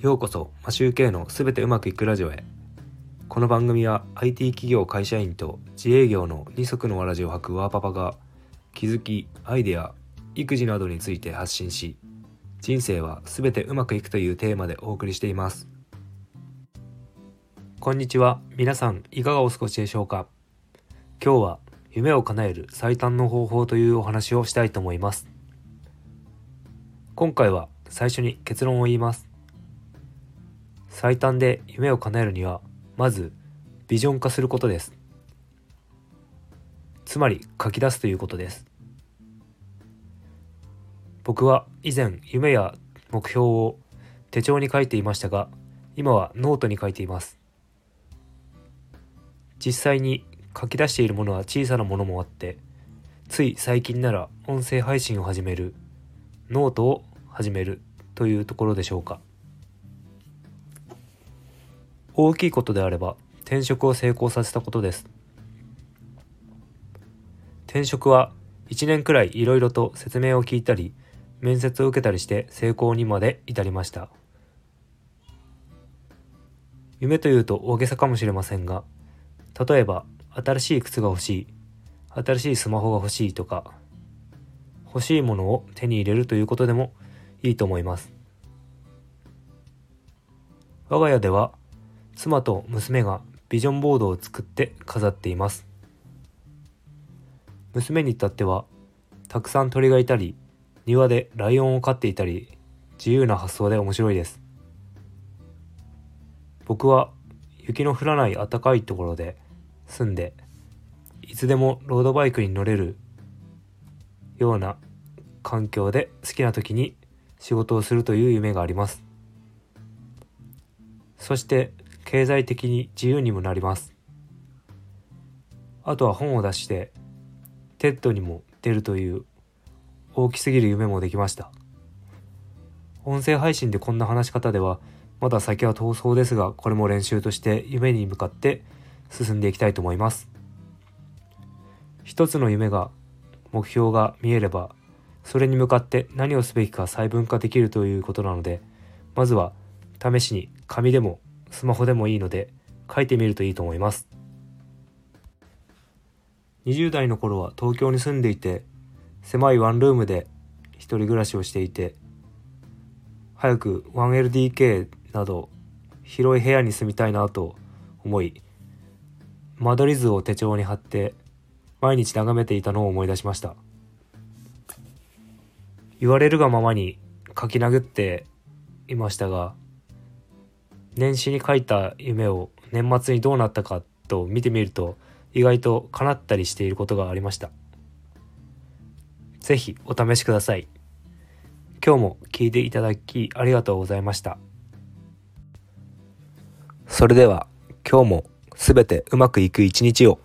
ようこそマシューケイのすべてうまくいくラジオへ。この番組は IT 企業会社員と自営業の二足のわらじを履くワーパパが気づきアイデア育児などについて発信し人生はすべてうまくいくというテーマでお送りしています。こんにちは。皆さんいかがお過ごしでしょうか？今日は夢を叶える最短の方法というお話をしたいと思います。今回は最初に結論を言います。最短で夢を叶えるにはまずビジョン化することです。つまり書き出すということです。僕は以前夢や目標を手帳に書いていましたが今はノートに書いています。実際に書き出しているものは小さなものもあってつい最近なら音声配信を始めるノートを始めるというところでしょうか。大きいことであれば転職を成功させたことです。転職は1年くらいいろいろと説明を聞いたり面接を受けたりして成功にまで至りました。夢というと大げさかもしれませんが例えば新しい靴が欲しい新しいスマホが欲しいとか欲しいものを手に入れるということでもいいと思います。我が家では妻と娘がビジョンボードを作って飾っています。娘に至ってはたくさん鳥がいたり庭でライオンを飼っていたり自由な発想で面白いです。僕は雪の降らない暖かいところで住んでいつでもロードバイクに乗れるような環境で好きな時に仕事をするという夢があります。そして経済的に自由にもなります。あとは本を出して TED にも出るという大きすぎる夢もできました。音声配信でこんな話し方ではまだ先は遠そうですがこれも練習として夢に向かって進んでいきたいと思います。一つの夢が目標が見えればそれに向かって何をすべきか細分化できるということなのでまずは試しに紙でもスマホでもいいので書いてみるといいと思います。20代の頃は東京に住んでいて狭いワンルームで一人暮らしをしていて早く 1LDK など広い部屋に住みたいなと思い間取り図を手帳に貼って毎日眺めていたのを思い出しました。言われるがままに書き殴っていましたが年始に書いた夢を年末にどうなったかと見てみると意外と叶ったりしていることがありました。是非お試しください。今日も聞いていただきありがとうございました。それでは今日もすべてうまくいく一日を。